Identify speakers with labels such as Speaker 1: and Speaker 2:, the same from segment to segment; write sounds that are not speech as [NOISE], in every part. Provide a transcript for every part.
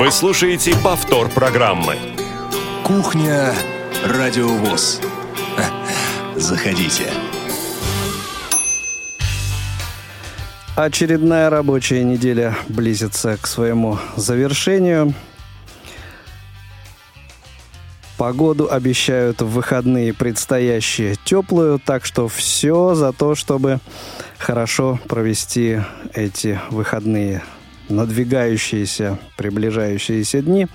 Speaker 1: Вы слушаете повтор программы.
Speaker 2: Кухня Радиовоз. Заходите.
Speaker 3: Очередная рабочая неделя близится к своему завершению. Погоду обещают в выходные предстоящие теплую, так что все за то, чтобы хорошо провести эти выходные, надвигающиеся, приближающиеся дни.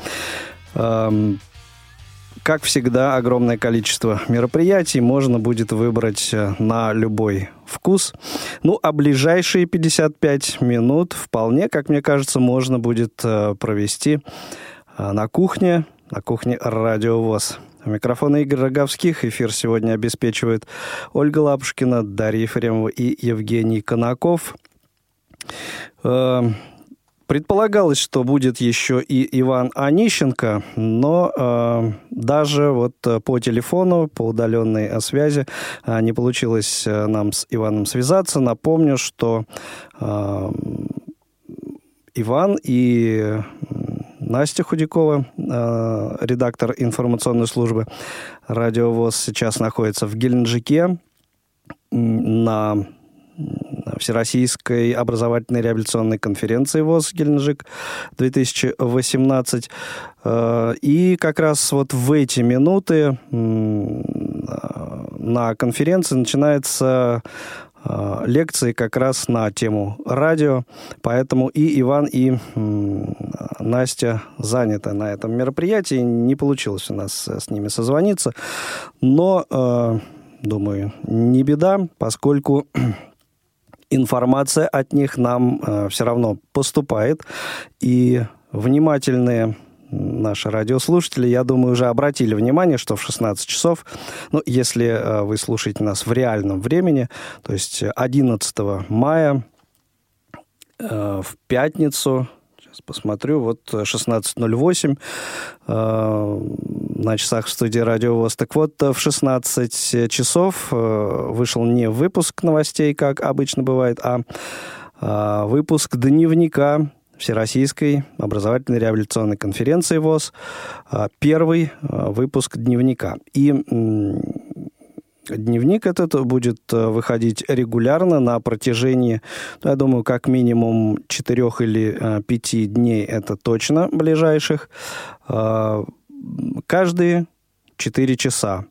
Speaker 3: Как всегда, огромное количество мероприятий можно будет выбрать э, на любой вкус. Ну, а ближайшие 55 минут вполне, как мне кажется, можно будет э, провести э, на кухне, на кухне «Радиовоз». У микрофона Игорь Роговских. Эфир сегодня обеспечивает Ольга Лапушкина, Дарья Ефремова и Евгений Конаков. Предполагалось, что будет еще и Иван Онищенко, но э, даже вот э, по телефону, по удаленной связи э, не получилось э, нам с Иваном связаться. Напомню, что э, Иван и Настя Худякова, э, редактор информационной службы «Радиовоз», сейчас находится в Геленджике на Всероссийской образовательной реабилитационной конференции ВОЗ Геленджик 2018. Э, и как раз вот в эти минуты на конференции начинается э, лекции как раз на тему радио, поэтому и Иван, и Настя заняты на этом мероприятии. Не получилось у нас с ними созвониться, но, э, думаю, не беда, поскольку информация от них нам э, все равно поступает. И внимательные наши радиослушатели, я думаю, уже обратили внимание, что в 16 часов, ну, если э, вы слушаете нас в реальном времени, то есть 11 мая э, в пятницу посмотрю. Вот 16.08 э, на часах в студии Радио ВОЗ. Так вот, в 16 часов э, вышел не выпуск новостей, как обычно бывает, а э, выпуск дневника Всероссийской образовательной реабилитационной конференции ВОЗ. Э, первый э, выпуск дневника. И Дневник этот будет э, выходить регулярно на протяжении, ну, я думаю, как минимум 4 или 5 э, дней, это точно ближайших. Э, каждые 4 часа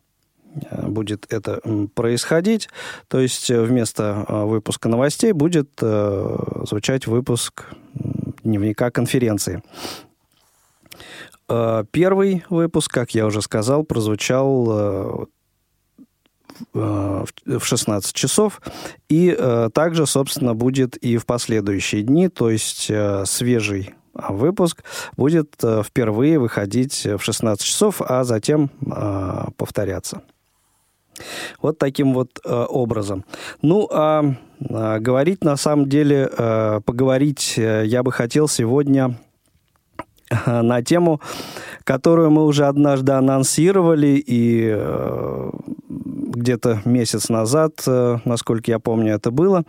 Speaker 3: будет это происходить. То есть вместо выпуска новостей будет звучать выпуск дневника конференции. Первый выпуск, как я уже сказал, прозвучал в 16 часов. И э, также, собственно, будет и в последующие дни, то есть э, свежий выпуск будет впервые выходить в 16 часов, а затем повторяться. Вот таким вот образом. Ну, а говорить на самом деле, поговорить я бы хотел сегодня [LAUGHS] на тему, которую мы уже однажды анонсировали и где-то месяц назад, э, насколько я помню, это было.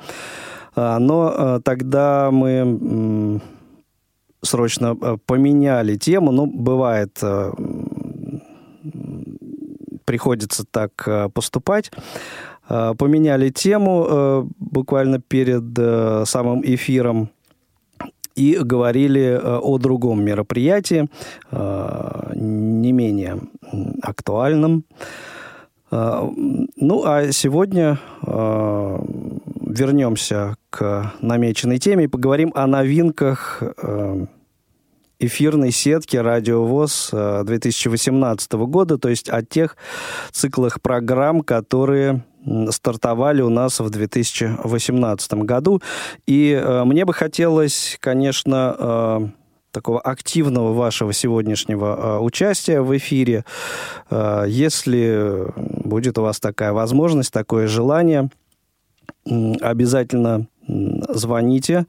Speaker 3: А, но э, тогда мы срочно э, поменяли тему. Ну, бывает, приходится так поступать. Поменяли тему буквально перед самым эфиром и говорили о другом мероприятии, не менее актуальном. А, ну, а сегодня вернемся к намеченной теме и поговорим о новинках эфирной сетки «Радиовоз» 2018 года, то есть о тех циклах программ, которые стартовали у нас в 2018 году. И мне бы хотелось, конечно, такого активного вашего сегодняшнего э, участия в эфире. Э, если будет у вас такая возможность, такое желание, обязательно звоните.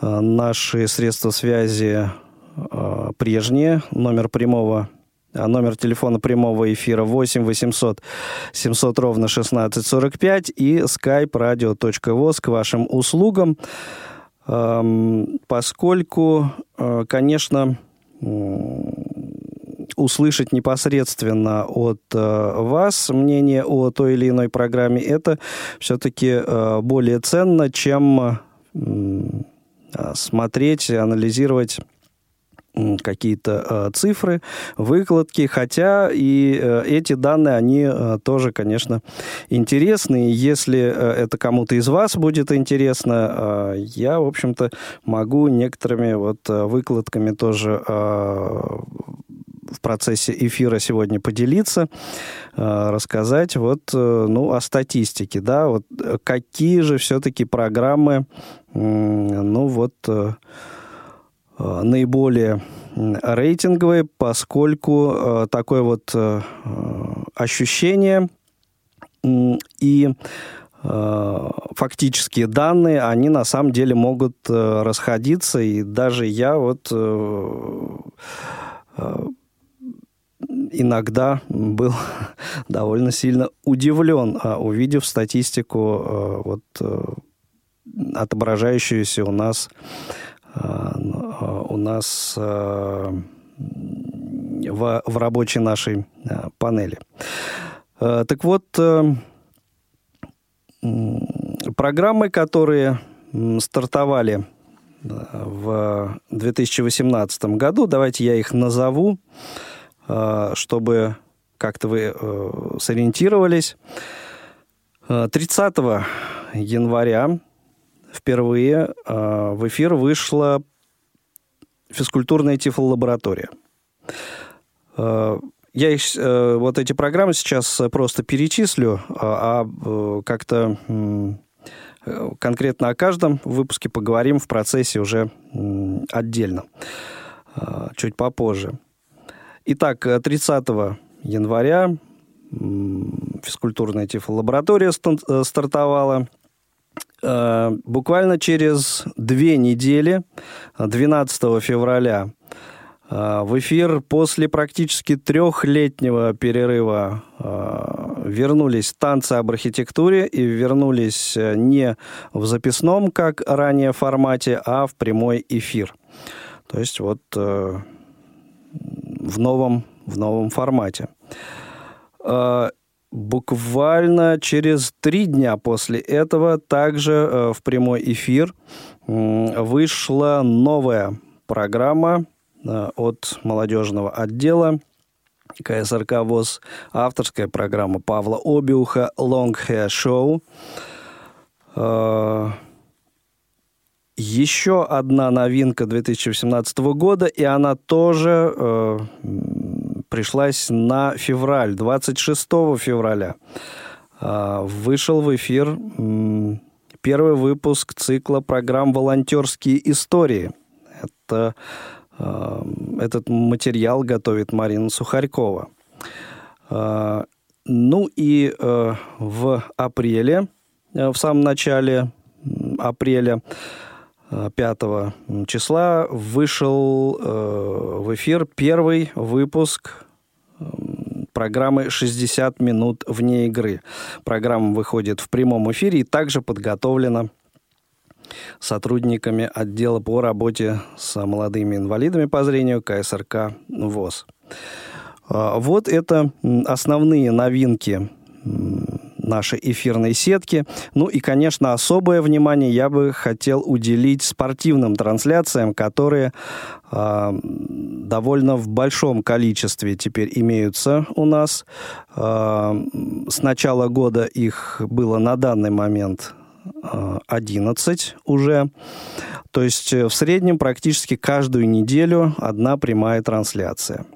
Speaker 3: Э, наши средства связи э, прежние. Номер прямого номер телефона прямого эфира 8 800 700 ровно 1645 и skype radio.voz к вашим услугам. Поскольку, э, конечно, услышать непосредственно от э, вас мнение о той или иной программе, это все-таки э, более ценно, чем смотреть, анализировать какие-то э, цифры, выкладки, хотя и э, эти данные, они э, тоже, конечно, интересны. Если э, это кому-то из вас будет интересно, э, я, в общем-то, могу некоторыми вот выкладками тоже э, в процессе эфира сегодня поделиться, рассказать вот, ну, о статистике, да, вот какие же все-таки программы, ну, вот наиболее рейтинговые, поскольку такое вот ощущение и фактические данные, они на самом деле могут расходиться, и даже я вот иногда был [LAUGHS] довольно сильно удивлен, а, увидев статистику, вот, э, отображающуюся у нас, у нас в, в рабочей нашей панели. Так вот, программы, которые стартовали в 2018 году, давайте я их назову. Чтобы как-то вы э, сориентировались. 30 э, января впервые в эфир вышла физкультурная тифлолаборатория. Я их, вот эти программы сейчас просто перечислю, а, а как-то конкретно о каждом выпуске поговорим в процессе уже отдельно, чуть попозже. Итак, 30 э, января физкультурная тифлолаборатория э, стартовала. Э, буквально через две недели, 12 февраля, в эфир после практически трехлетнего перерыва вернулись танцы об архитектуре и вернулись не в записном, как ранее формате, а в прямой эфир. То есть вот в новом, в новом формате. Буквально через три дня после этого также э, в прямой эфир вышла новая программа э, от молодежного отдела КСРК ВОЗ, авторская программа Павла Обиуха «Long Hair Show». А, еще одна новинка 2018 года, и она тоже э, пришлась на февраль, 26 февраля. Э, вышел в эфир первый выпуск цикла программ «Волонтерские истории». Это, э, этот материал готовит Марина Сухарькова. Э, ну и в апреле, в самом начале апреля, 5 числа вышел э, в эфир первый выпуск программы «60 минут вне игры». Программа выходит в прямом эфире и также подготовлена сотрудниками отдела по работе с молодыми инвалидами по зрению КСРК ВОЗ. А, вот это основные новинки нашей эфирной сетки. Ну и, конечно, особое внимание я бы хотел уделить спортивным трансляциям, которые э, довольно в большом количестве теперь имеются у нас. Э, с начала года их было на данный момент 11 уже. То есть э, в среднем практически каждую неделю одна прямая трансляция.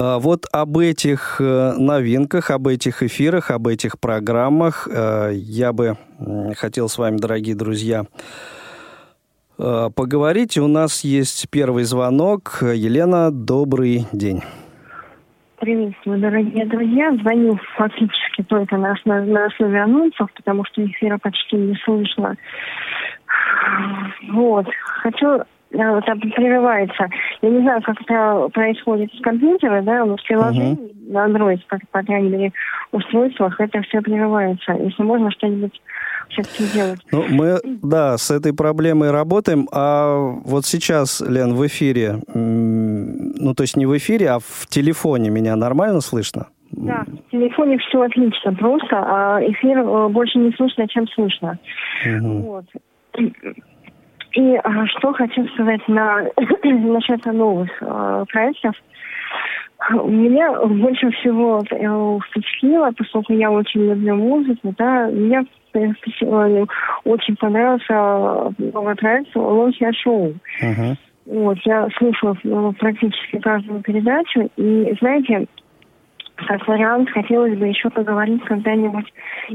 Speaker 3: А, вот об этих э, новинках, об этих эфирах, об этих программах э, я бы хотел с вами, дорогие друзья, э, поговорить. У нас есть первый звонок. Елена, добрый день.
Speaker 4: Приветствую, дорогие друзья. Звоню фактически только на основе, на основе анонсов, потому что эфира почти не слышно. Вот. Хочу вот прерывается. Я не знаю, как это происходит с компьютера, да, у нас приложение uh-huh. на Android, как, по крайней мере, устройствах это все прерывается. Если можно что-нибудь все-таки делать.
Speaker 3: Ну, мы, да, с этой проблемой работаем. А вот сейчас, Лен, в эфире, ну, то есть не в эфире, а в телефоне меня нормально слышно?
Speaker 4: Да, в телефоне все отлично, просто, а эфир э, больше не слышно, чем слышно. Угу. Вот. И а, что хочу сказать на, [CLEARS THROAT] насчет новых а, проектов. Меня больше всего э, впечатлило, поскольку я очень люблю музыку, да, меня очень понравился новый проект «Лохия Шоу». Uh-huh. Вот, я слушала ну, практически каждую передачу, и, знаете, как вариант, хотелось бы еще поговорить когда-нибудь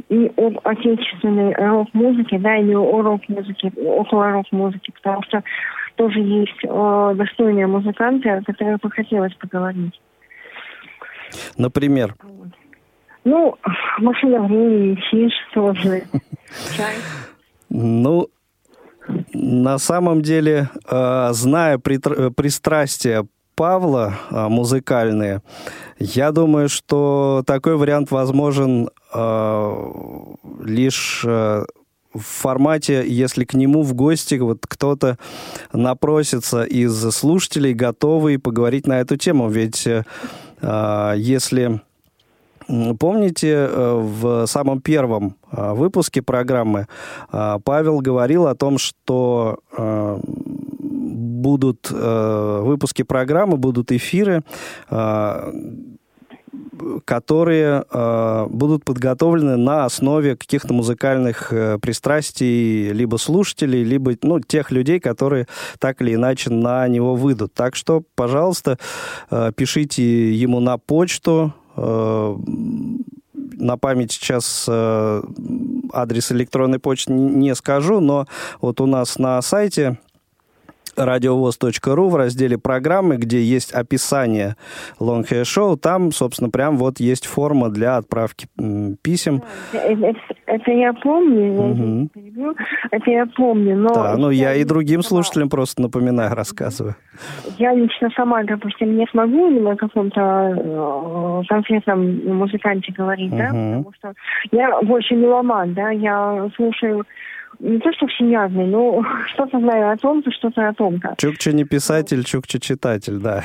Speaker 4: и об отечественной рок-музыке, да, или о рок-музыке, около рок-музыки, потому что тоже есть э, достойные музыканты, о которых бы хотелось поговорить.
Speaker 3: Например?
Speaker 4: Ну, машина времени, Чиж тоже.
Speaker 3: Чай. [LAUGHS] Ну, на самом деле, э, зная пристрастие Павла э, музыкальные, я думаю, что такой вариант возможен э, лишь э, в формате, если к нему в гости вот кто-то напросится из слушателей, готовый поговорить на эту тему. Ведь э, если Помните, э, в самом первом выпуске программы Павел говорил о том, что будут э, выпуски программы, будут эфиры, э, которые э, будут подготовлены на основе каких-то музыкальных э, пристрастий либо слушателей, либо ну, тех людей, которые так или иначе на него выйдут. Так что, пожалуйста, э, пишите ему на почту. Э, на память сейчас э, адрес электронной почты не, скажу, но вот у нас на сайте радиовоз.ру в разделе программы, где есть описание Long Hair Show, там, собственно, прям вот есть форма для отправки писем.
Speaker 4: Это, это я помню, угу. это я помню, но...
Speaker 3: Да, ну я и другим слушателям просто напоминаю, рассказываю.
Speaker 4: Я лично сама, допустим, не смогу на каком-то э, конкретном музыканте говорить, угу. да, потому что я больше меломан, да, я слушаю не то, что всеядный, но [LAUGHS] что-то знаю о том-то, что-то о том-то.
Speaker 3: Чукча не писатель, Чукча читатель, да.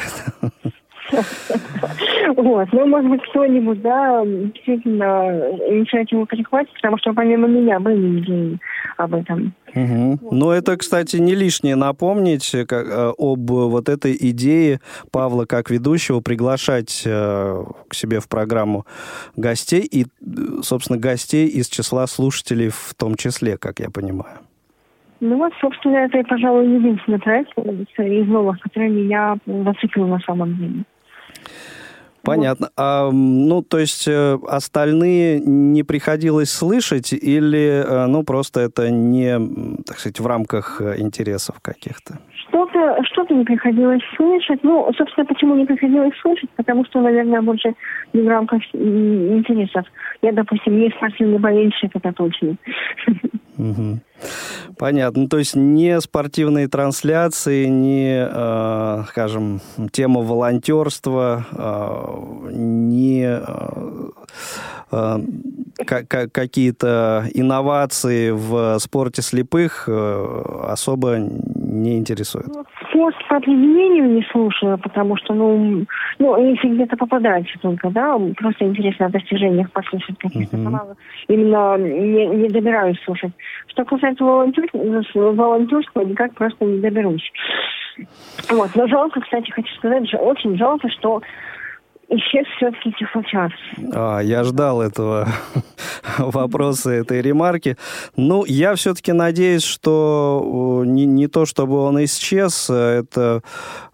Speaker 4: Вот. Ну, может быть, кто-нибудь, да, действительно инициативу перехватит, потому что помимо меня были идеи об этом.
Speaker 3: Угу. Вот. Ну, это, кстати, не лишнее напомнить как, э, об вот этой идее Павла как ведущего приглашать э, к себе в программу гостей и, собственно, гостей из числа слушателей в том числе, как я понимаю.
Speaker 4: Ну вот, собственно, это, пожалуй, единственный проект из новых, который меня зацепил на самом деле.
Speaker 3: Понятно. Вот. А, ну, то есть э, остальные не приходилось слышать или, э, ну, просто это не, так сказать, в рамках э, интересов каких-то?
Speaker 4: Что-то что не приходилось слышать. Ну, собственно, почему не приходилось слышать? Потому что, наверное, больше не в рамках интересов. Я, допустим, не спортивный болельщик, это точно.
Speaker 3: Понятно. То есть не спортивные трансляции, не, э, скажем, тема волонтерства, э, не э какие-то инновации в спорте слепых э, особо не интересуют. Ну,
Speaker 4: спорт по определению не слушаю, потому что, ну, ну, если где-то попадается только, да, просто интересно о достижениях послушать каких-то uh-huh. Именно не, не добираюсь слушать. Что касается волонтерства, волонтерства никак просто не доберусь. Вот. Но жалко, кстати, хочу сказать, очень жалко, что исчез все-таки тифлочас.
Speaker 3: А, я ждал этого [LAUGHS] вопроса, этой ремарки. Ну, я все-таки надеюсь, что не, не то, чтобы он исчез, это Э,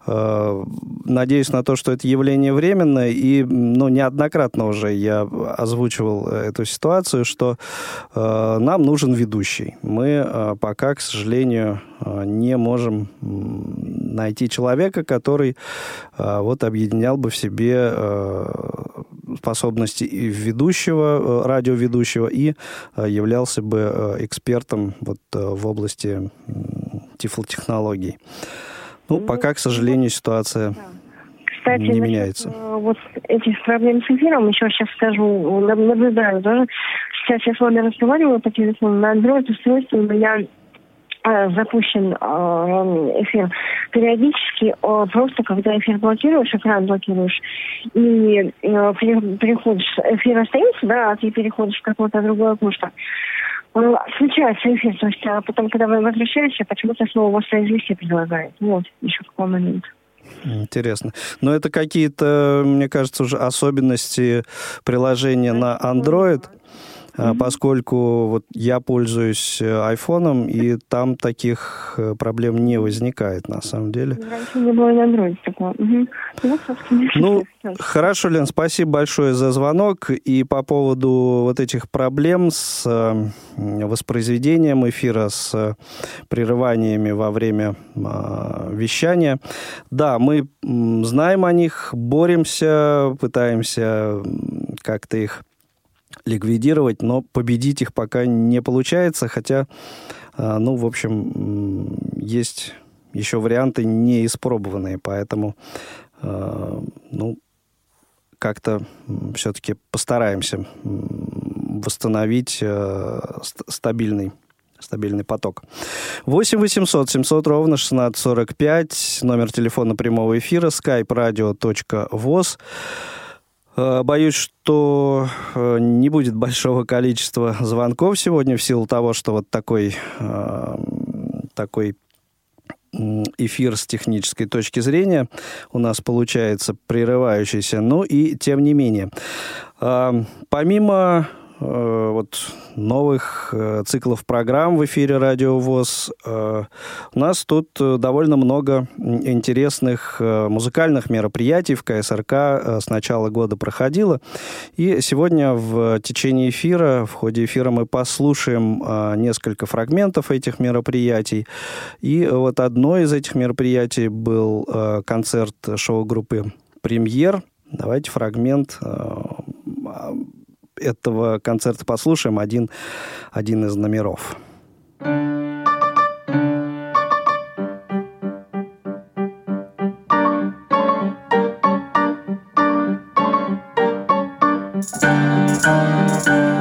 Speaker 3: надеюсь на то, что это явление временное, и ну, неоднократно уже я озвучивал эту ситуацию, что э, нам нужен ведущий. Мы э, пока, к сожалению, э, не можем найти человека, который э, вот объединял бы в себе э, способности и ведущего, э, радиоведущего, и э, являлся бы экспертом вот в области тифлотехнологий. Ну, ну, пока, к сожалению, ситуация
Speaker 4: Кстати,
Speaker 3: не меняется.
Speaker 4: Вот этих проблем с эфиром, еще сейчас скажу, наблюдаю тоже. Сейчас я с вами разговариваю по телефону на Android устройстве, у меня запущен эфир периодически, просто когда эфир блокируешь, экран блокируешь, и переходишь, эфир остается, да, а ты переходишь в какое-то другое окошко, случается эфир, то есть а потом, когда вы возвращаетесь, почему-то снова воспроизвести предлагает. Вот, еще какой момент.
Speaker 3: Интересно. Но это какие-то, мне кажется, уже особенности приложения на Android mm-hmm. поскольку вот я пользуюсь э, айфоном, и там таких э, проблем не возникает на самом деле.
Speaker 4: Раньше не было Android такого. Угу.
Speaker 3: Ну, хорошо, Лен, спасибо большое за звонок. И по поводу вот этих проблем с воспроизведением эфира, с прерываниями во время э, вещания. Да, мы знаем о них, боремся, пытаемся как-то их ликвидировать, но победить их пока не получается, хотя, а, ну, в общем, есть еще варианты не испробованные, поэтому, а, ну, как-то все-таки постараемся восстановить а, стабильный стабильный поток. 8 800 700 ровно 1645, номер телефона прямого эфира, skype radio.voz. Э, боюсь, что э, не будет большого количества звонков сегодня в силу того, что вот такой, э, такой эфир с технической точки зрения у нас получается прерывающийся. Ну и тем не менее. Помимо Э, вот новых э, циклов программ в эфире Радио ВОЗ. Э, у нас тут довольно много интересных музыкальных мероприятий в КСРК с начала года проходило. И сегодня в течение эфира, в ходе эфира мы послушаем несколько фрагментов этих мероприятий. И вот одно из этих мероприятий был концерт шоу-группы «Премьер». Давайте фрагмент этого концерта послушаем один, один из номеров. напутал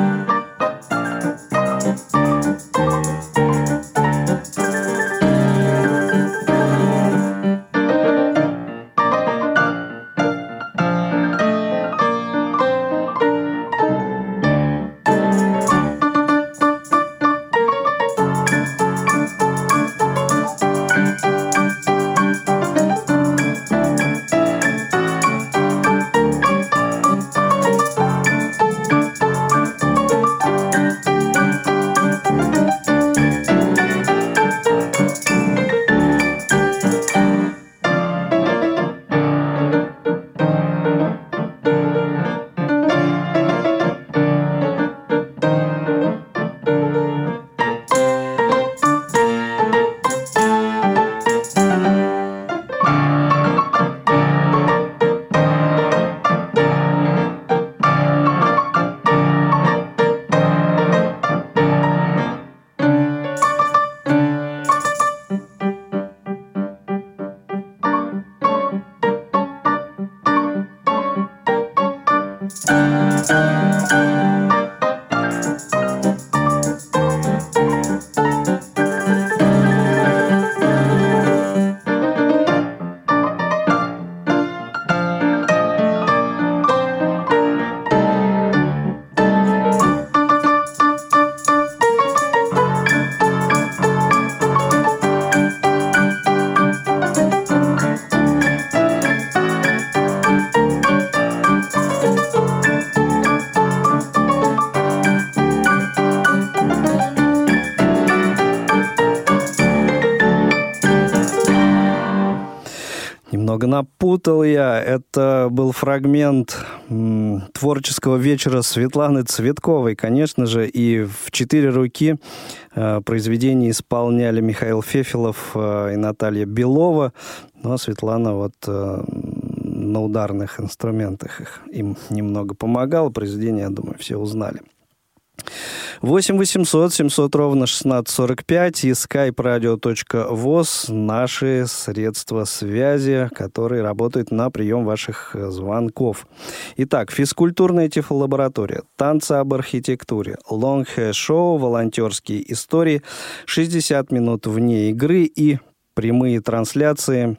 Speaker 3: был фрагмент м, творческого вечера Светланы Цветковой, конечно же, и в четыре руки э, произведение исполняли Михаил Фефилов э, и Наталья Белова. Ну, а Светлана вот э, на ударных инструментах их, им немного помогала. Произведение, я думаю, все узнали. 8 800 700 ровно 1645 и skype-radio.voz наши средства связи, которые работают на прием ваших э, звонков. Итак, физкультурная тифлолаборатория, танцы об архитектуре, лонг-шоу, волонтерские истории, 60 минут вне игры и прямые трансляции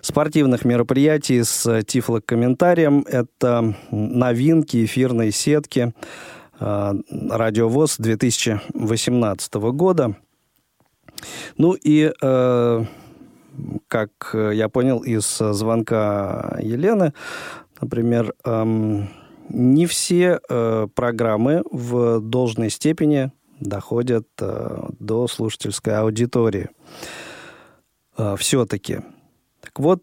Speaker 3: спортивных мероприятий с тифлокомментарием. Это новинки эфирной сетки – радиовоз 2018 года. Ну и, э, как я понял из звонка Елены, например, эм, не все э, программы в должной степени доходят до слушательской аудитории. Все-таки. Так вот,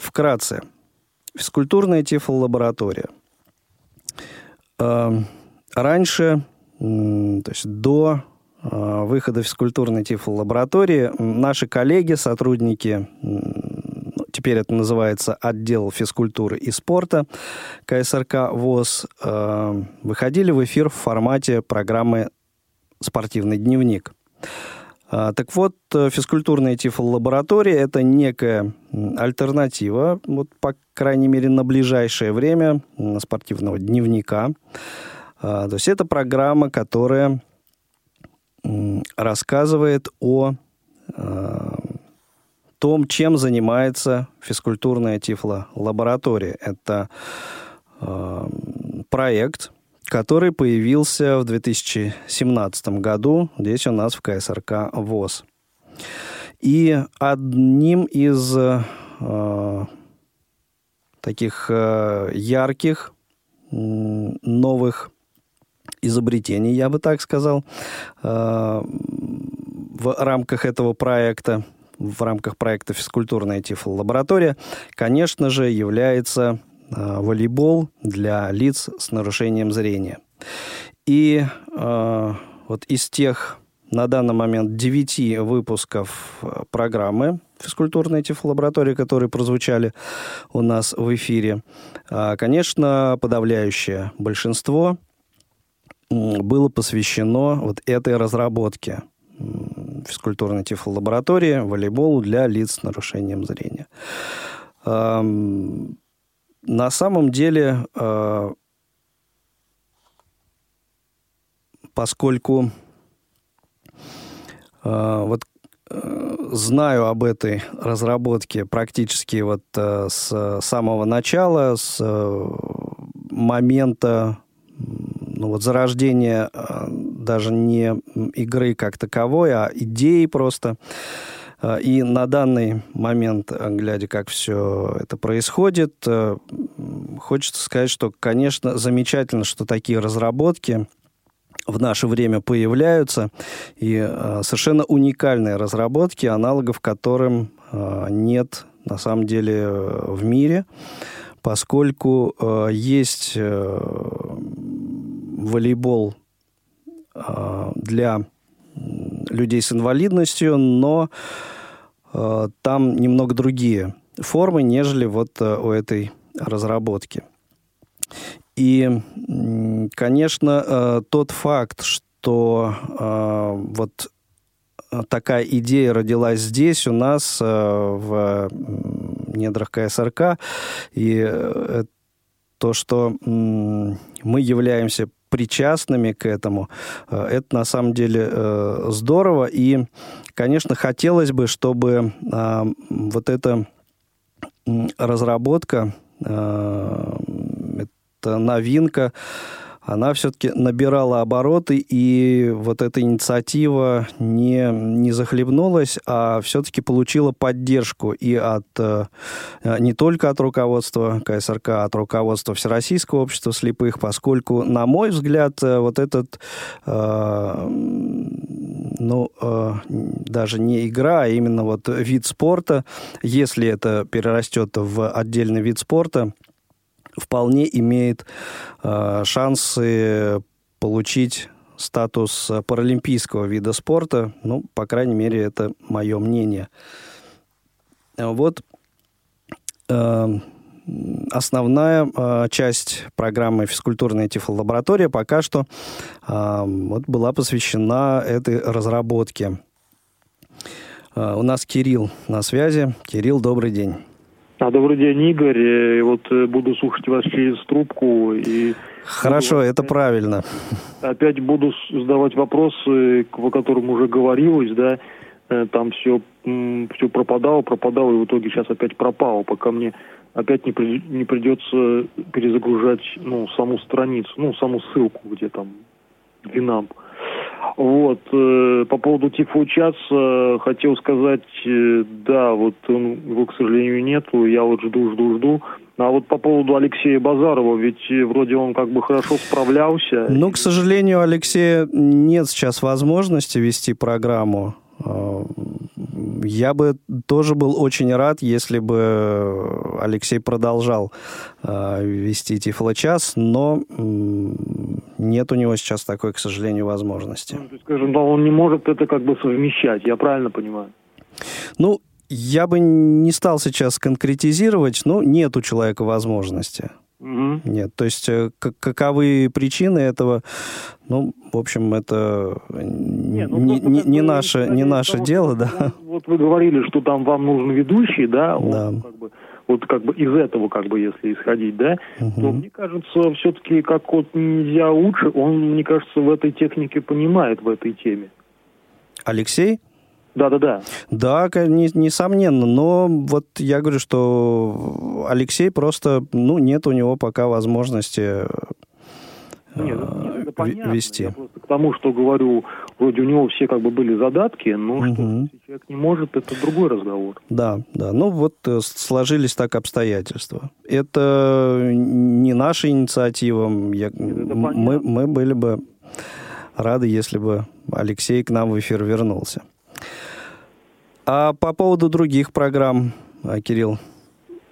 Speaker 3: вкратце. Физкультурная тифлолаборатория. Раньше, то есть до а, выхода физкультурной тифлолаборатории, наши коллеги, сотрудники, ну, теперь это называется отдел физкультуры и спорта КСРК ВОЗ, а, выходили в эфир в формате программы «Спортивный дневник». А, так вот, физкультурная тифлолаборатория – это некая альтернатива, вот, по крайней мере, на ближайшее время спортивного дневника – то есть это программа, которая рассказывает о а, том, чем занимается физкультурная тифлолаборатория. Это а, проект, который появился в 2017 году здесь у нас в КСРК ВОЗ. И одним из э, таких э, ярких новых изобретений, я бы так сказал, э, в рамках этого проекта, в рамках проекта «Физкультурная тифлолаборатория», конечно же, является э, волейбол для лиц с нарушением зрения. И э, вот из тех на данный момент девяти выпусков программы физкультурной тифлолаборатории, которые прозвучали у нас в эфире, конечно, подавляющее большинство было посвящено вот этой разработке физкультурной тифлолаборатории волейболу для лиц с нарушением зрения. На самом деле, а, поскольку а, вот э, знаю об этой разработке практически вот э, с самого начала, с э, момента ну, вот зарождение э, даже не игры как таковой, а идеи просто. Э, и на данный момент, э, глядя, как все это происходит, хочется сказать, что, конечно, замечательно, что такие разработки в наше время появляются, и совершенно уникальные разработки, аналогов которым нет на самом деле в мире, поскольку есть волейбол а, для людей с инвалидностью, но а, там немного другие формы, нежели вот а, у этой разработки. И, конечно, тот факт, что вот такая идея родилась здесь у нас в недрах КСРК, и э, то, что мы являемся причастными к этому. Э, это на самом деле э, здорово. И, конечно, хотелось бы, чтобы а, вот эта разработка, э, эта новинка, она все-таки набирала обороты, и вот эта инициатива не, не захлебнулась, а все-таки получила поддержку и от э, не только от руководства КСРК, а от руководства Всероссийского общества слепых, поскольку, на мой взгляд, э, вот этот, э, ну, э, даже не игра, а именно вот вид спорта, если это перерастет в отдельный вид спорта, вполне имеет э, шансы получить статус паралимпийского вида спорта. Ну, по крайней мере, это мое мнение. Вот э, основная э, часть программы «Физкультурная тифлолаборатория» пока что э, вот была посвящена этой разработке. Э, у нас Кирилл на связи. Кирилл, добрый день.
Speaker 5: А, добрый день, Игорь. Вот э, буду слушать вас через трубку. И
Speaker 3: Хорошо, это правильно.
Speaker 5: Опять буду задавать вопросы, о которых уже говорилось, да. Э, там все, все пропадало, пропадало, и в итоге сейчас опять пропало, пока мне опять не, при, не придется перезагружать ну, саму страницу, ну, саму ссылку, где там Винамп. Вот, э, по поводу Тифучаса э, хотел сказать, э, да, вот он, его, к сожалению, нету, я вот жду, жду, жду. А вот по поводу Алексея Базарова, ведь вроде он как бы хорошо справлялся.
Speaker 3: Ну, к сожалению, Алексея нет сейчас возможности вести программу. Я бы тоже был очень рад, если бы Алексей продолжал э, вести Тифлочас, но нет у него сейчас такой, к сожалению, возможности.
Speaker 5: Ну, скажем, да, он не может это как бы совмещать, я правильно понимаю?
Speaker 3: Ну, я бы не стал сейчас конкретизировать, но нет у человека возможности. Угу. Нет, то есть э, каковы причины этого, ну, в общем, это не, ну, не, не, не наше, не наше того, дело, да.
Speaker 5: Вот вы говорили, что там вам нужен ведущий, да, [LAUGHS] да. Он, как бы, вот как бы из этого, как бы, если исходить, да, угу. то мне кажется, все-таки как вот нельзя лучше, он, мне кажется, в этой технике понимает, в этой теме.
Speaker 3: Алексей?
Speaker 5: Да, да.
Speaker 3: Да, несомненно. Но вот я говорю, что Алексей просто, ну, нет у него пока возможности э,
Speaker 5: нет, нет, это вести. Я просто к тому, что говорю, вроде у него все как бы были задатки, но угу. что человек не может, это другой разговор.
Speaker 3: Да, да. Ну вот э, сложились так обстоятельства. Это не наша инициатива. Я, нет, мы, мы были бы рады, если бы Алексей к нам в эфир вернулся. А по поводу других программ, а, Кирилл?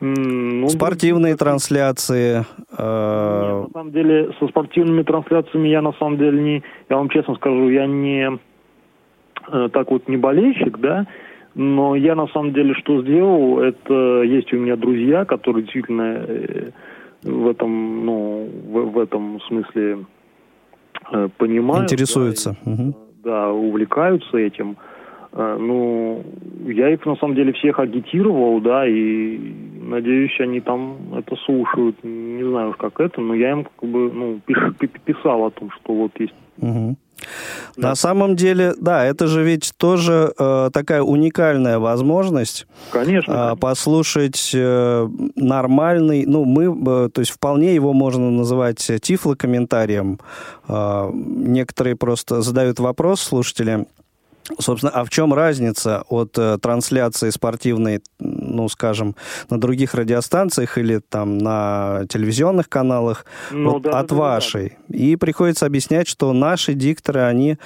Speaker 3: Ну, Спортивные ну, трансляции.
Speaker 5: Э... Нет, на самом деле, со спортивными трансляциями я на самом деле не, я вам честно скажу, я не э, так вот не болельщик, да, но я на самом деле что сделал, это есть у меня друзья, которые действительно э, в этом, ну, в, в этом смысле э, понимают.
Speaker 3: Интересуются.
Speaker 5: Да, угу. да, увлекаются этим. Э, ну, я их на самом деле всех агитировал, да, и надеюсь, они там это слушают. Не знаю уж как это, но я им как бы, ну, пиш, писал о том, что вот есть.
Speaker 3: Угу. Да. На самом деле, да, это же ведь тоже э, такая уникальная возможность.
Speaker 5: Конечно.
Speaker 3: Э, послушать э, нормальный, ну, мы, э, то есть вполне его можно называть тифлокомментарием. Э, некоторые просто задают вопрос слушатели, Собственно, а в чем разница от э, трансляции спортивной, ну, скажем, на других радиостанциях или там на телевизионных каналах ну, вот, да, от да, вашей? Да. И приходится объяснять, что наши дикторы, они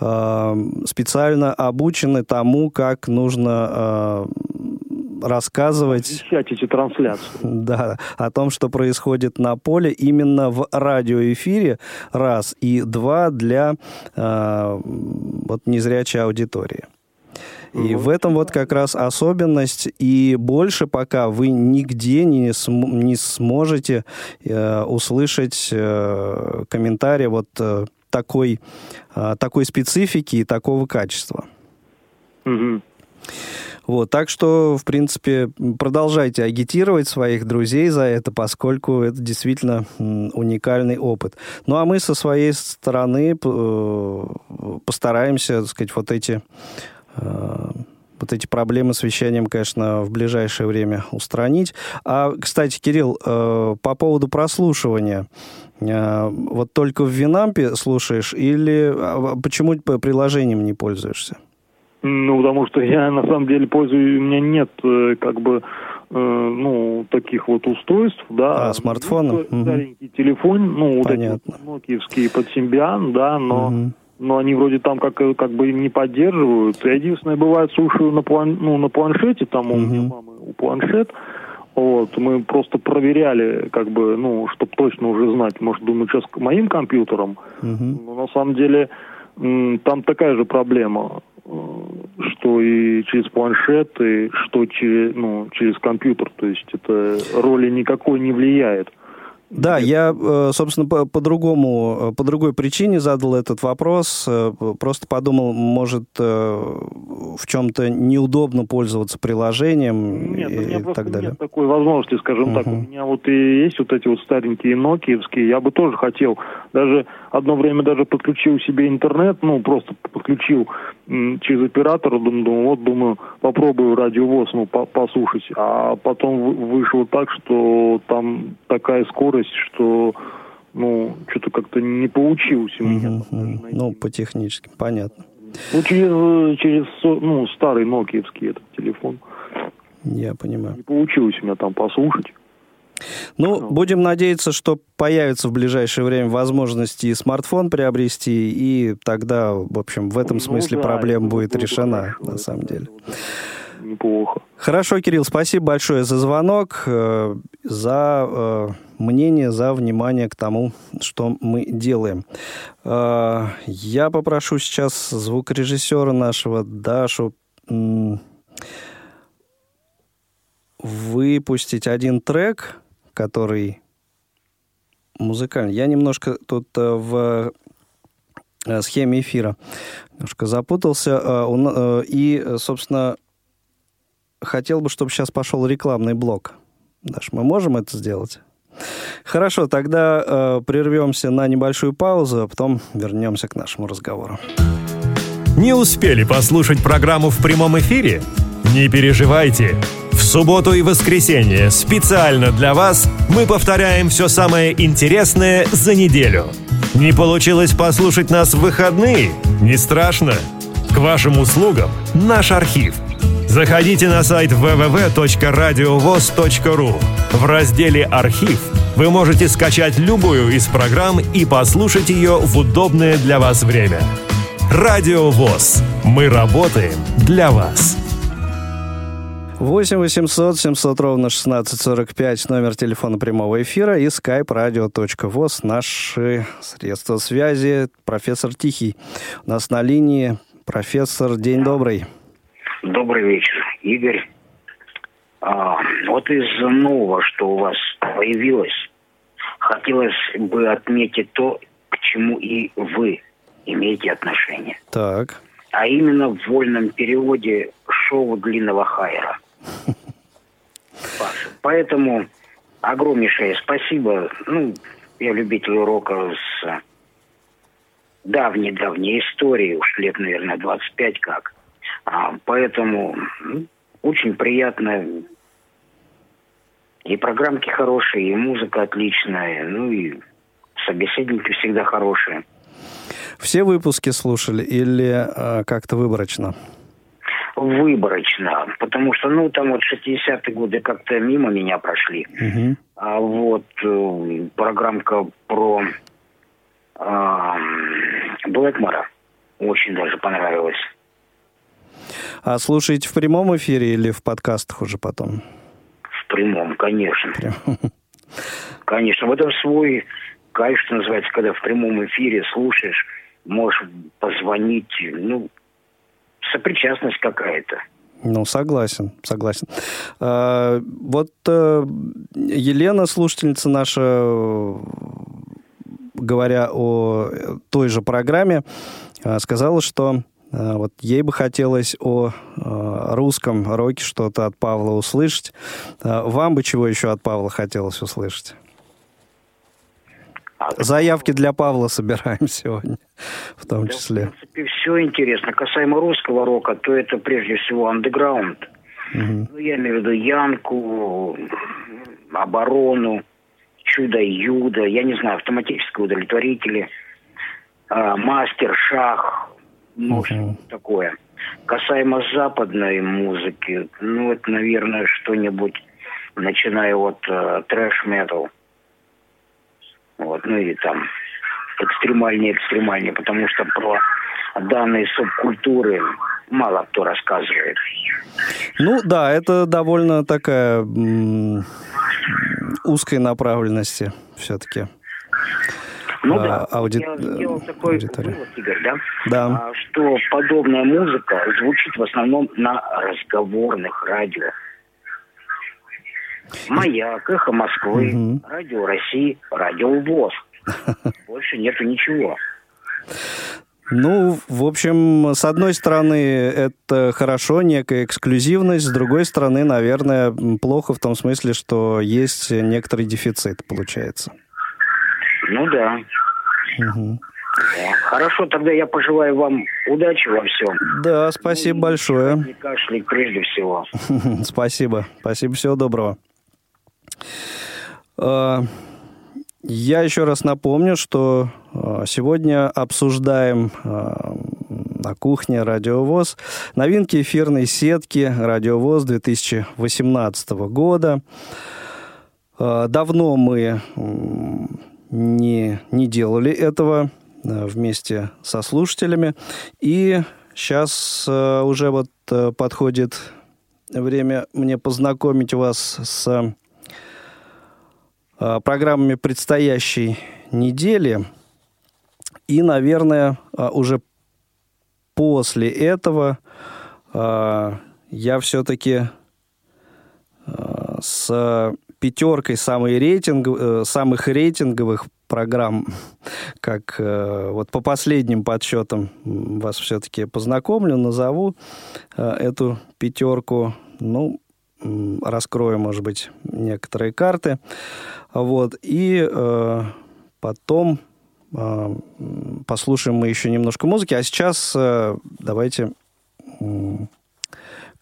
Speaker 3: э, специально обучены тому, как нужно э, рассказывать...
Speaker 5: Освещать эти трансляции.
Speaker 3: Да, о том, что происходит на поле именно в радиоэфире, раз, и два, для э, вот незрячей аудитории. И в этом вот как раз особенность. И больше пока вы нигде не, см- не сможете э, услышать э, комментарии вот э, такой, э, такой специфики и такого качества. Угу. Вот, так что, в принципе, продолжайте агитировать своих друзей за это, поскольку это действительно уникальный опыт. Ну, а мы со своей стороны э, постараемся, так сказать, вот эти э, вот эти проблемы с вещанием, конечно, в ближайшее время устранить. А, кстати, Кирилл, э, по поводу прослушивания. Вот только в Винампе слушаешь или а, почему приложением не пользуешься?
Speaker 5: Ну, потому что я на самом деле пользуюсь, у меня нет э, как бы э, ну, таких вот устройств, да.
Speaker 3: А, смартфоны?
Speaker 5: Старенький угу. телефон, ну, вот Понятно. эти нокиевские под Симбиан, да, но, угу. но они вроде там как, как бы не поддерживают. Я единственное, бывает, слушаю на, план, ну, на планшете, там у меня мамы у планшет, вот, мы просто проверяли, как бы, ну, чтобы точно уже знать, может, думаю, сейчас моим компьютером, но на самом деле там такая же проблема. Что и через планшеты, что через, ну, через компьютер. То есть это роли никакой не влияет.
Speaker 3: Да, я, э, собственно, по, по другому, э, по другой причине задал этот вопрос. Э, просто подумал, может, в чем-то неудобно пользоваться приложением
Speaker 5: нет,
Speaker 3: и,
Speaker 5: у меня
Speaker 3: и так далее.
Speaker 5: Нет такой возможности, скажем uh-huh. так. У меня вот и есть вот эти вот старенькие нокиевские. Я бы тоже хотел. Даже одно время даже подключил себе интернет, ну, просто подключил через оператора, думаю, думаю вот, думаю, попробую радиовоз, ну, по послушать. А потом вышло так, что там такая скорость, что, ну, что-то как-то не получилось у меня. Uh
Speaker 3: -huh. Ну, по технически, понятно.
Speaker 5: Ну, через, через ну, старый нокиевский этот телефон.
Speaker 3: Я понимаю.
Speaker 5: Не получилось у меня там послушать.
Speaker 3: Ну, ну, будем надеяться, что появится в ближайшее время возможность и смартфон приобрести, и тогда, в общем, в этом ну, смысле да, проблема будет решена, хорошо, на самом деле.
Speaker 5: Неплохо.
Speaker 3: Хорошо, Кирилл, спасибо большое за звонок, э, за э, мнение, за внимание к тому, что мы делаем. Э, я попрошу сейчас звукорежиссера нашего Дашу выпустить один трек, который музыкальный. Я немножко тут э, в э, схеме эфира немножко запутался. Э, и, собственно, хотел бы, чтобы сейчас пошел рекламный блок. Даш, мы можем это сделать? Хорошо, тогда э, прервемся на небольшую паузу, а потом вернемся к нашему разговору.
Speaker 1: Не успели послушать программу в прямом эфире? Не переживайте. В субботу и воскресенье специально для вас мы повторяем все самое интересное за неделю. Не получилось послушать нас в выходные? Не страшно. К вашим услугам наш архив. Заходите на сайт www.radiovoz.ru. В разделе «Архив» вы можете скачать любую из программ и послушать ее в удобное для вас время. Радио ВОЗ. Мы работаем для вас.
Speaker 3: 8 800 700 ровно 1645 номер телефона прямого эфира и skype radio.voz наши средства связи. Профессор Тихий у нас на линии. Профессор, день добрый.
Speaker 6: Добрый вечер, Игорь. А, вот из нового, что у вас появилось, хотелось бы отметить то, к чему и вы имеете отношение.
Speaker 3: Так.
Speaker 6: А именно в вольном переводе шоу длинного хайера. Поэтому огромнейшее спасибо. Ну, я любитель урока с давней-давней истории, уж лет, наверное, 25 как. А, поэтому очень приятно. И программки хорошие, и музыка отличная, ну и собеседники всегда хорошие.
Speaker 3: Все выпуски слушали или э, как-то выборочно?
Speaker 6: выборочно, потому что, ну, там вот 60-е годы как-то мимо меня прошли. Угу. А вот э, программка про э, Блэкмора очень даже понравилась.
Speaker 3: А слушаете в прямом эфире или в подкастах уже потом?
Speaker 6: В прямом, конечно. Прям. [LAUGHS] Конечно, в этом свой кайф, что называется, когда в прямом эфире слушаешь, можешь позвонить, ну, сопричастность какая-то.
Speaker 3: Ну, согласен, согласен. А, вот а, Елена, слушательница наша, говоря о той же программе, а, сказала, что вот ей бы хотелось о а, русском роке что-то от Павла услышать. А, вам бы чего еще от Павла хотелось услышать? Заявки для Павла собираем [LAUGHS] сегодня, в том числе.
Speaker 6: В принципе, все интересно. Касаемо русского рока, то это прежде всего андеграунд. Угу. Ну, я имею в виду Янку, Оборону, Чудо-Юдо, я не знаю, автоматические удовлетворители, э, Мастер, Шах, ну, угу. такое. Касаемо западной музыки, ну, это, наверное, что-нибудь, начиная от э, трэш-метал. Вот, ну и там экстремальнее, экстремальнее, потому что про данные субкультуры мало кто рассказывает.
Speaker 3: Ну да, это довольно такая узкой направленности все-таки.
Speaker 6: Ну, да. ауди... Я сделал такой вывод, Игорь, да?
Speaker 3: Да.
Speaker 6: А, что подобная музыка звучит в основном на разговорных радио. Маяк, Эхо Москвы, угу. Радио России, Радио ВОЗ. [LAUGHS] Больше нету ничего.
Speaker 3: Ну, в общем, с одной стороны, это хорошо, некая эксклюзивность, с другой стороны, наверное, плохо в том смысле, что есть некоторый дефицит, получается.
Speaker 6: Ну да. Угу. Хорошо, тогда я пожелаю вам удачи во всем.
Speaker 3: Да, спасибо ну, большое.
Speaker 6: Не кашляй прежде всего. [LAUGHS]
Speaker 3: спасибо. Спасибо, всего доброго. А, я еще раз напомню, что а, сегодня обсуждаем а, на кухне Радиовоз новинки эфирной сетки Радиовоз 2018 года. Давно мы не, не делали этого вместе со слушателями. И сейчас уже вот подходит время мне познакомить вас с Э, программами предстоящей недели. И, наверное, э, уже после этого э, я все-таки с пятеркой самой рейтинг, самых рейтинговых программ, как вот по последним подсчетам вас все-таки познакомлю, назову эту пятерку. Ну, раскрою, может быть, некоторые карты. Вот. И э, потом э, послушаем мы еще немножко музыки. А сейчас э, давайте э,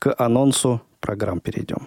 Speaker 3: к анонсу программ перейдем.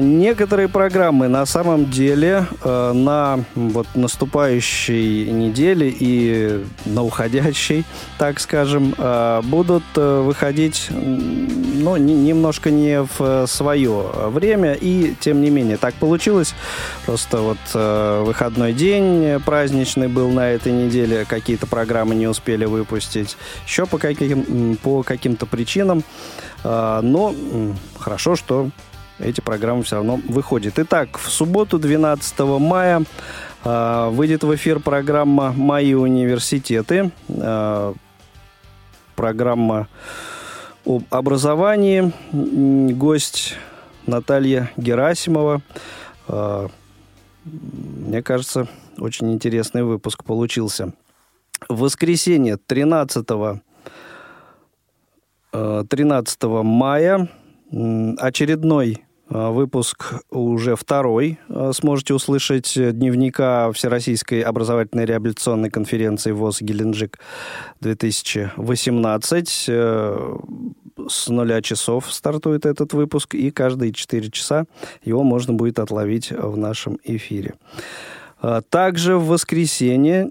Speaker 3: Некоторые программы на самом деле э, на вот наступающей неделе и на уходящей, так скажем, э, будут выходить ну, немножко не в свое время, и тем не менее так получилось. Просто вот выходной день праздничный был на этой неделе, какие-то программы не успели выпустить, еще по, каким, по каким-то причинам. Но хорошо, что эти программы все равно выходят. Итак, в субботу, 12 мая, э, выйдет в эфир программа «Мои университеты». Э, программа об образовании. Гость Наталья Герасимова. Э, мне кажется, очень интересный выпуск получился. В воскресенье 13 13 мая очередной выпуск уже второй. Э, сможете услышать дневника Всероссийской образовательной реабилитационной конференции ВОЗ Геленджик 2018. Э, с нуля часов стартует этот выпуск, и каждые 4 часа его можно будет отловить в нашем эфире. Также в воскресенье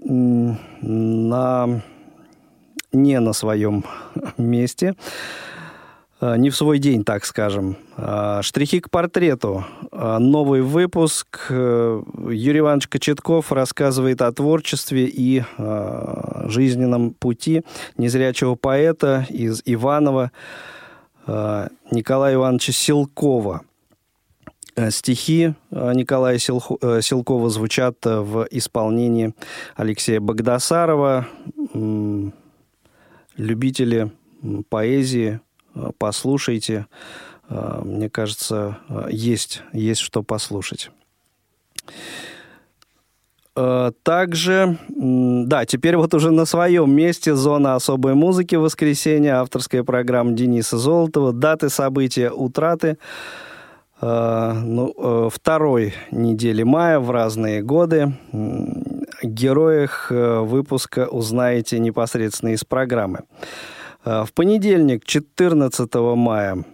Speaker 3: на не на своем [LAUGHS] месте не в свой день, так скажем. Э, штрихи к портрету. Э, новый выпуск. Юрий Иванович Кочетков рассказывает о творчестве и жизненном пути незрячего поэта из Иванова Николая Ивановича Силкова. Стихи Николая Силкова звучат в исполнении Алексея Богдасарова. Любители поэзии – Э, послушайте. Э, мне кажется, э, есть, есть что послушать. Также, да, теперь вот уже на своем месте зона особой музыки воскресенье, авторская программа Дениса Золотова, даты события, утраты. Ну, второй недели мая в разные годы. Героях выпуска узнаете непосредственно из программы. Э, в понедельник, 14 мая,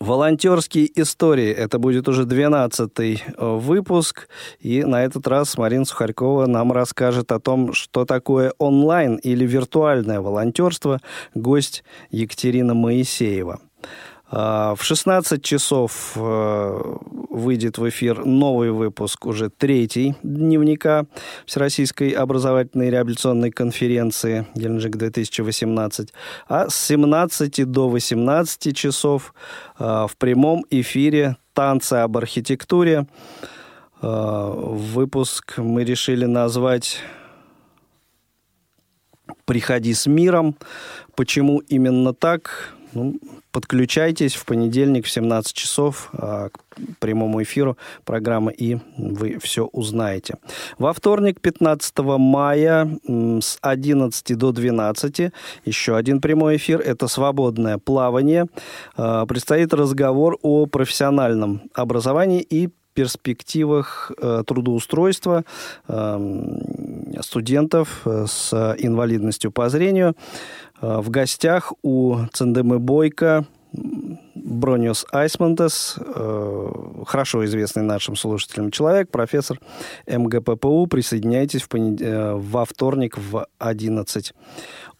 Speaker 3: Волонтерские истории. Это будет уже 12-й э, выпуск. И на этот раз Марина Сухарькова нам расскажет о том, что такое онлайн или виртуальное волонтерство. Гость Екатерина Моисеева. Э, в 16 часов выйдет в эфир новый выпуск, уже третий дневника Всероссийской образовательной и реабилитационной конференции Геленджик-2018. А с 17 до 18 часов в прямом эфире «Танцы об архитектуре». Выпуск мы решили назвать «Приходи с миром». Почему именно так? Ну, подключайтесь в понедельник в 17 часов а, к прямому эфиру программы, и вы все узнаете. Во вторник, 15 мая, с 11 до 12, еще один прямой эфир. Это «Свободное плавание». А, предстоит разговор о профессиональном образовании и перспективах э, трудоустройства э, студентов с инвалидностью по зрению. Э, в гостях у Цендемы Бойко Брониус Айсмантес, э, хорошо известный нашим слушателям человек, профессор МГППУ. Присоединяйтесь в понед... Э, во вторник в 11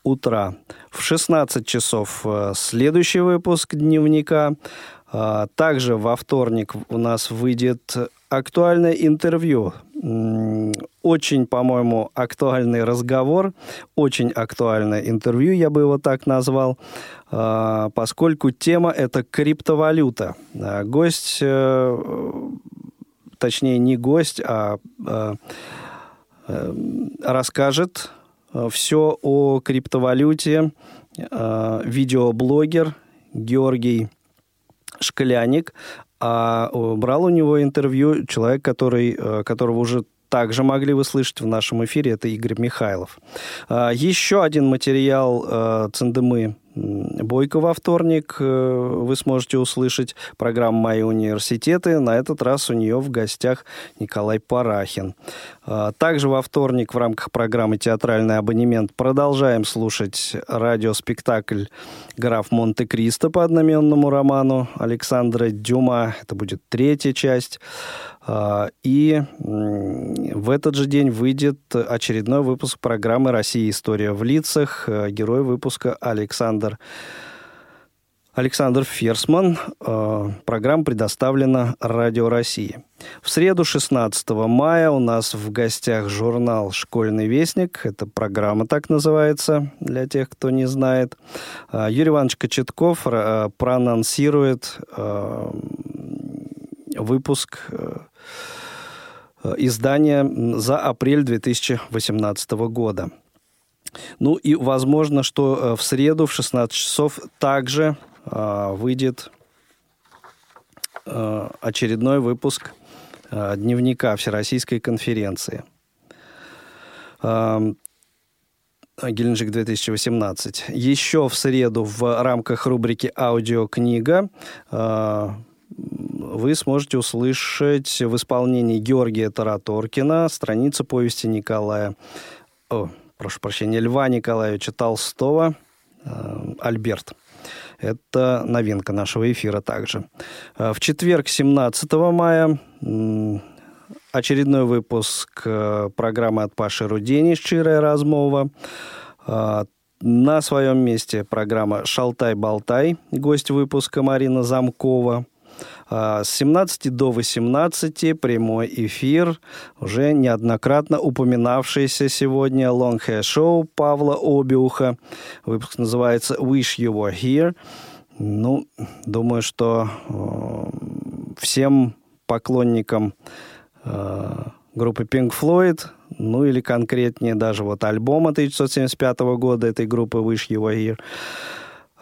Speaker 3: утра. В 16 часов следующий выпуск дневника. А, также во вторник у нас выйдет актуальное интервью. Очень, по-моему, актуальный разговор, очень актуальное интервью, я бы его так назвал, а, поскольку тема это криптовалюта. А, гость, э, точнее не гость, а э, расскажет все о криптовалюте видеоблогер Георгий Шкляник, а брал у него интервью человек, который, э, которого уже также могли вы слышать в нашем эфире, это Игорь Михайлов. А, еще один материал э, Цендемы Бойко во вторник э, вы сможете услышать программу «Мои университеты». На этот раз у нее в гостях Николай Парахин. А, также во вторник в рамках программы «Театральный абонемент» продолжаем слушать радиоспектакль «Граф Монте-Кристо» по одноименному роману Александра Дюма. Это будет третья часть. А, и в этот же день выйдет очередной выпуск программы «Россия. История в лицах». Э, герой выпуска Александр Александр Ферсман. Э, программа предоставлена Радио России. В среду, 16 мая, у нас в гостях журнал «Школьный вестник». Это программа так называется, для тех, кто не знает. Э, Юрий Иванович Кочетков проанонсирует выпуск издания за апрель 2018 года. Ну и возможно, что э, в среду в 16 часов также э, выйдет очередной выпуск дневника Всероссийской конференции. Геленджик 2018. Еще в среду в рамках рубрики «Аудиокнига» вы сможете услышать в исполнении Георгия Тараторкина страница повести Николая, о, прошу прощения, Льва Николаевича Толстого э, «Альберт». Это новинка нашего эфира также. Э, в четверг, 17 мая, очередной выпуск э, программы от Паши Рудени «Щирая размова». На своем месте программа «Шалтай-болтай», гость выпуска Марина Замкова. А, с 17 до 18 прямой эфир, уже неоднократно упоминавшийся сегодня Long Hair Show Павла Обиуха. Выпуск называется «Wish You Were Here». Ну, думаю, что э, всем поклонникам э, группы Pink Floyd, ну или конкретнее даже вот альбома 1975 года этой группы «Wish You Were Here»,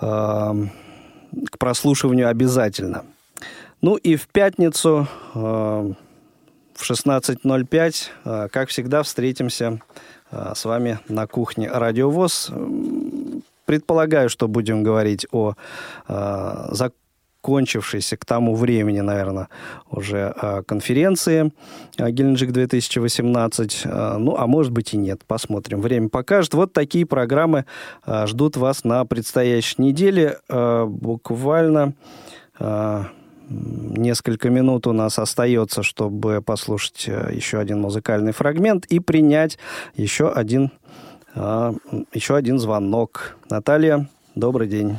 Speaker 3: э, к прослушиванию обязательно – ну и в пятницу э, в 16.05, э, как всегда, встретимся э, с вами на кухне Радио ВОЗ. Предполагаю, что будем говорить о закончившейся к тому времени, наверное, уже конференции Геленджик 2018. Э, ну, а может быть и нет. Посмотрим. Время покажет. Вот такие программы ждут вас на предстоящей неделе. Буквально... Несколько минут у нас остается, чтобы послушать э, еще один музыкальный фрагмент и принять еще один, а, еще один звонок. Наталья, добрый день.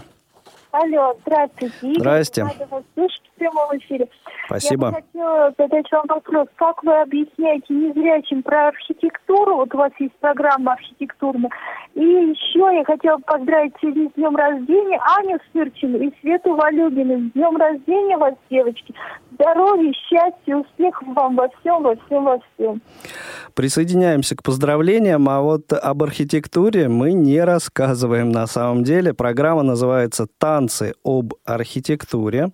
Speaker 7: Алло, здравствуйте.
Speaker 3: Здрасте.
Speaker 7: Рада вас слышать в прямом эфире.
Speaker 3: Спасибо.
Speaker 7: Я бы хотела задать вам вопрос. Как вы объясняете незрячим про архитектуру? Вот у вас есть программа архитектурная. И еще я хотела поздравить с днем рождения Аню Сырчину и Свету Валюгину. С днем рождения вас, девочки. Здоровья, счастья, успехов вам во всем, во всем, во всем.
Speaker 3: Присоединяемся к поздравлениям, а вот об архитектуре мы не рассказываем на самом деле. Программа называется «Танцы об архитектуре».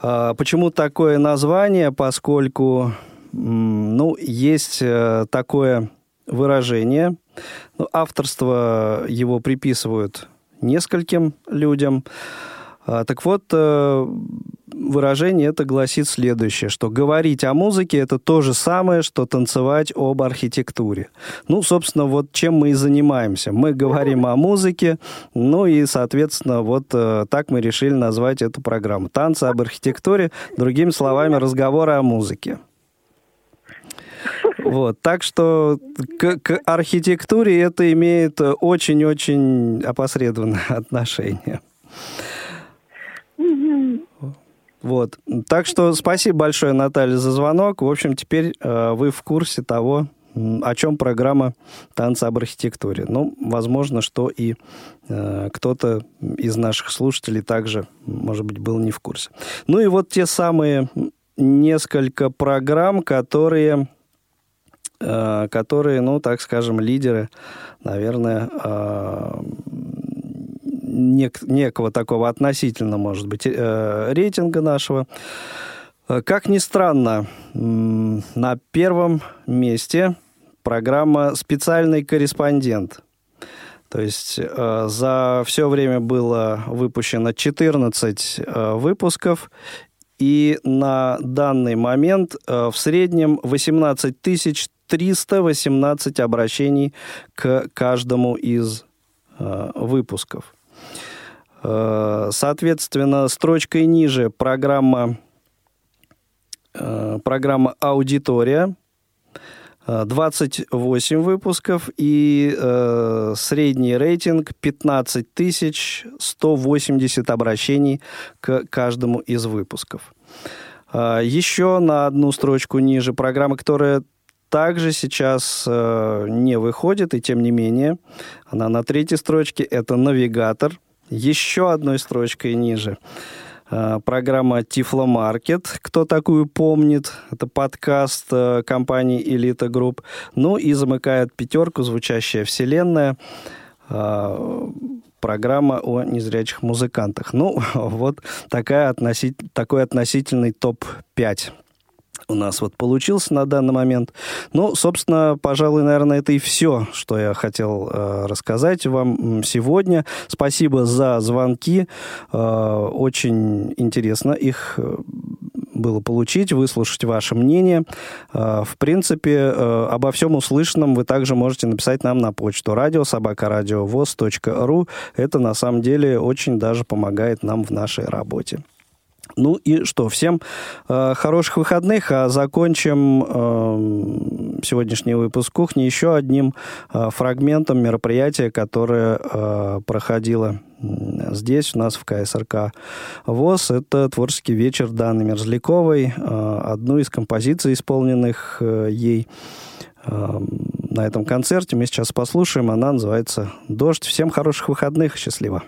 Speaker 3: А, почему такое название? Поскольку ну, есть э, такое выражение. Ну, авторство его приписывают нескольким людям. А, так вот, э, выражение это гласит следующее, что говорить о музыке это то же самое, что танцевать об архитектуре. Ну, собственно, вот чем мы и занимаемся. Мы говорим о музыке, ну и, соответственно, вот э, так мы решили назвать эту программу. Танцы об архитектуре, другими словами, разговоры о музыке. Вот, так что к, к архитектуре это имеет очень-очень опосредованное отношение. Вот. Так что спасибо большое, Наталья, за звонок. В общем, теперь э, вы в курсе того, о чем программа «Танцы об архитектуре». Ну, возможно, что и э, кто-то из наших слушателей также, может быть, был не в курсе. Ну и вот те самые несколько программ, которые, э, которые ну, так скажем, лидеры, наверное, э, нек, некого такого относительно, может быть, э, рейтинга нашего. Э, как ни странно, на первом месте программа «Специальный корреспондент». То есть э, за все время было выпущено 14 э, выпусков, и на данный момент э, в среднем 18 318 обращений к каждому из э, выпусков. Э, соответственно, строчкой ниже программа, э, программа «Аудитория», 28 выпусков и э, средний рейтинг 15 180 обращений к каждому из выпусков. Э, еще на одну строчку ниже программа, которая также сейчас э, не выходит, и тем не менее, она на третьей строчке, это «Навигатор», еще одной строчкой ниже. А, программа Тифло Маркет. Кто такую помнит? Это подкаст э, компании Элита Групп. Ну и замыкает пятерку «Звучащая вселенная» а, программа о незрячих музыкантах. Ну, [LAUGHS] вот такая относить, такой относительный топ-5 у нас вот получился на данный момент. Ну, собственно, пожалуй, наверное, это и все, что я хотел э, рассказать вам сегодня. Спасибо за звонки. Э, очень интересно их э, было получить, выслушать ваше мнение. Э, в принципе, э, обо всем услышанном вы также можете написать нам на почту радиособакарадиовоз.ру. Это на самом деле очень даже помогает нам в нашей работе. Ну и что, всем э, хороших выходных, а закончим э, сегодняшний выпуск кухни еще одним э, фрагментом мероприятия, которое э, проходило здесь, у нас в КСРК ВОЗ. Это творческий вечер Даны Мерзляковой, э, одну из композиций, исполненных э, ей э, на этом концерте. Мы сейчас послушаем, она называется «Дождь». Всем хороших выходных, счастливо!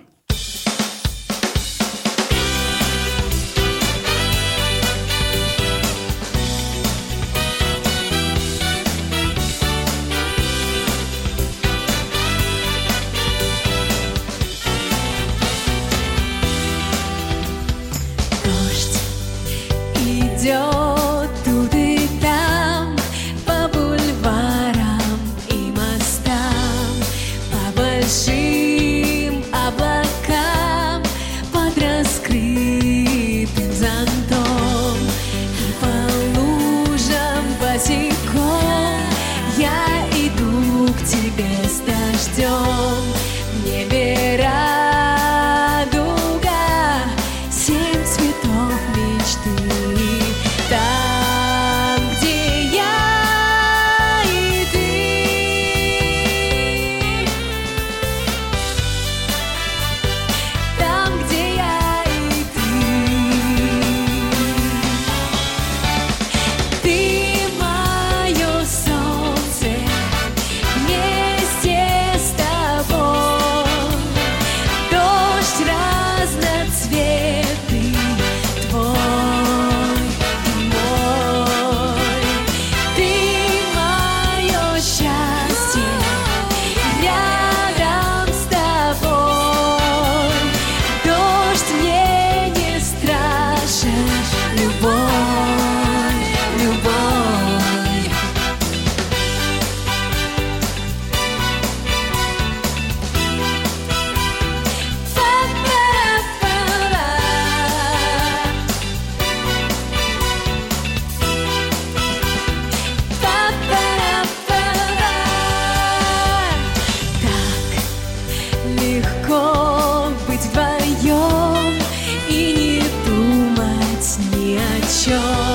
Speaker 3: легко быть вдвоем и не думать ни о чем.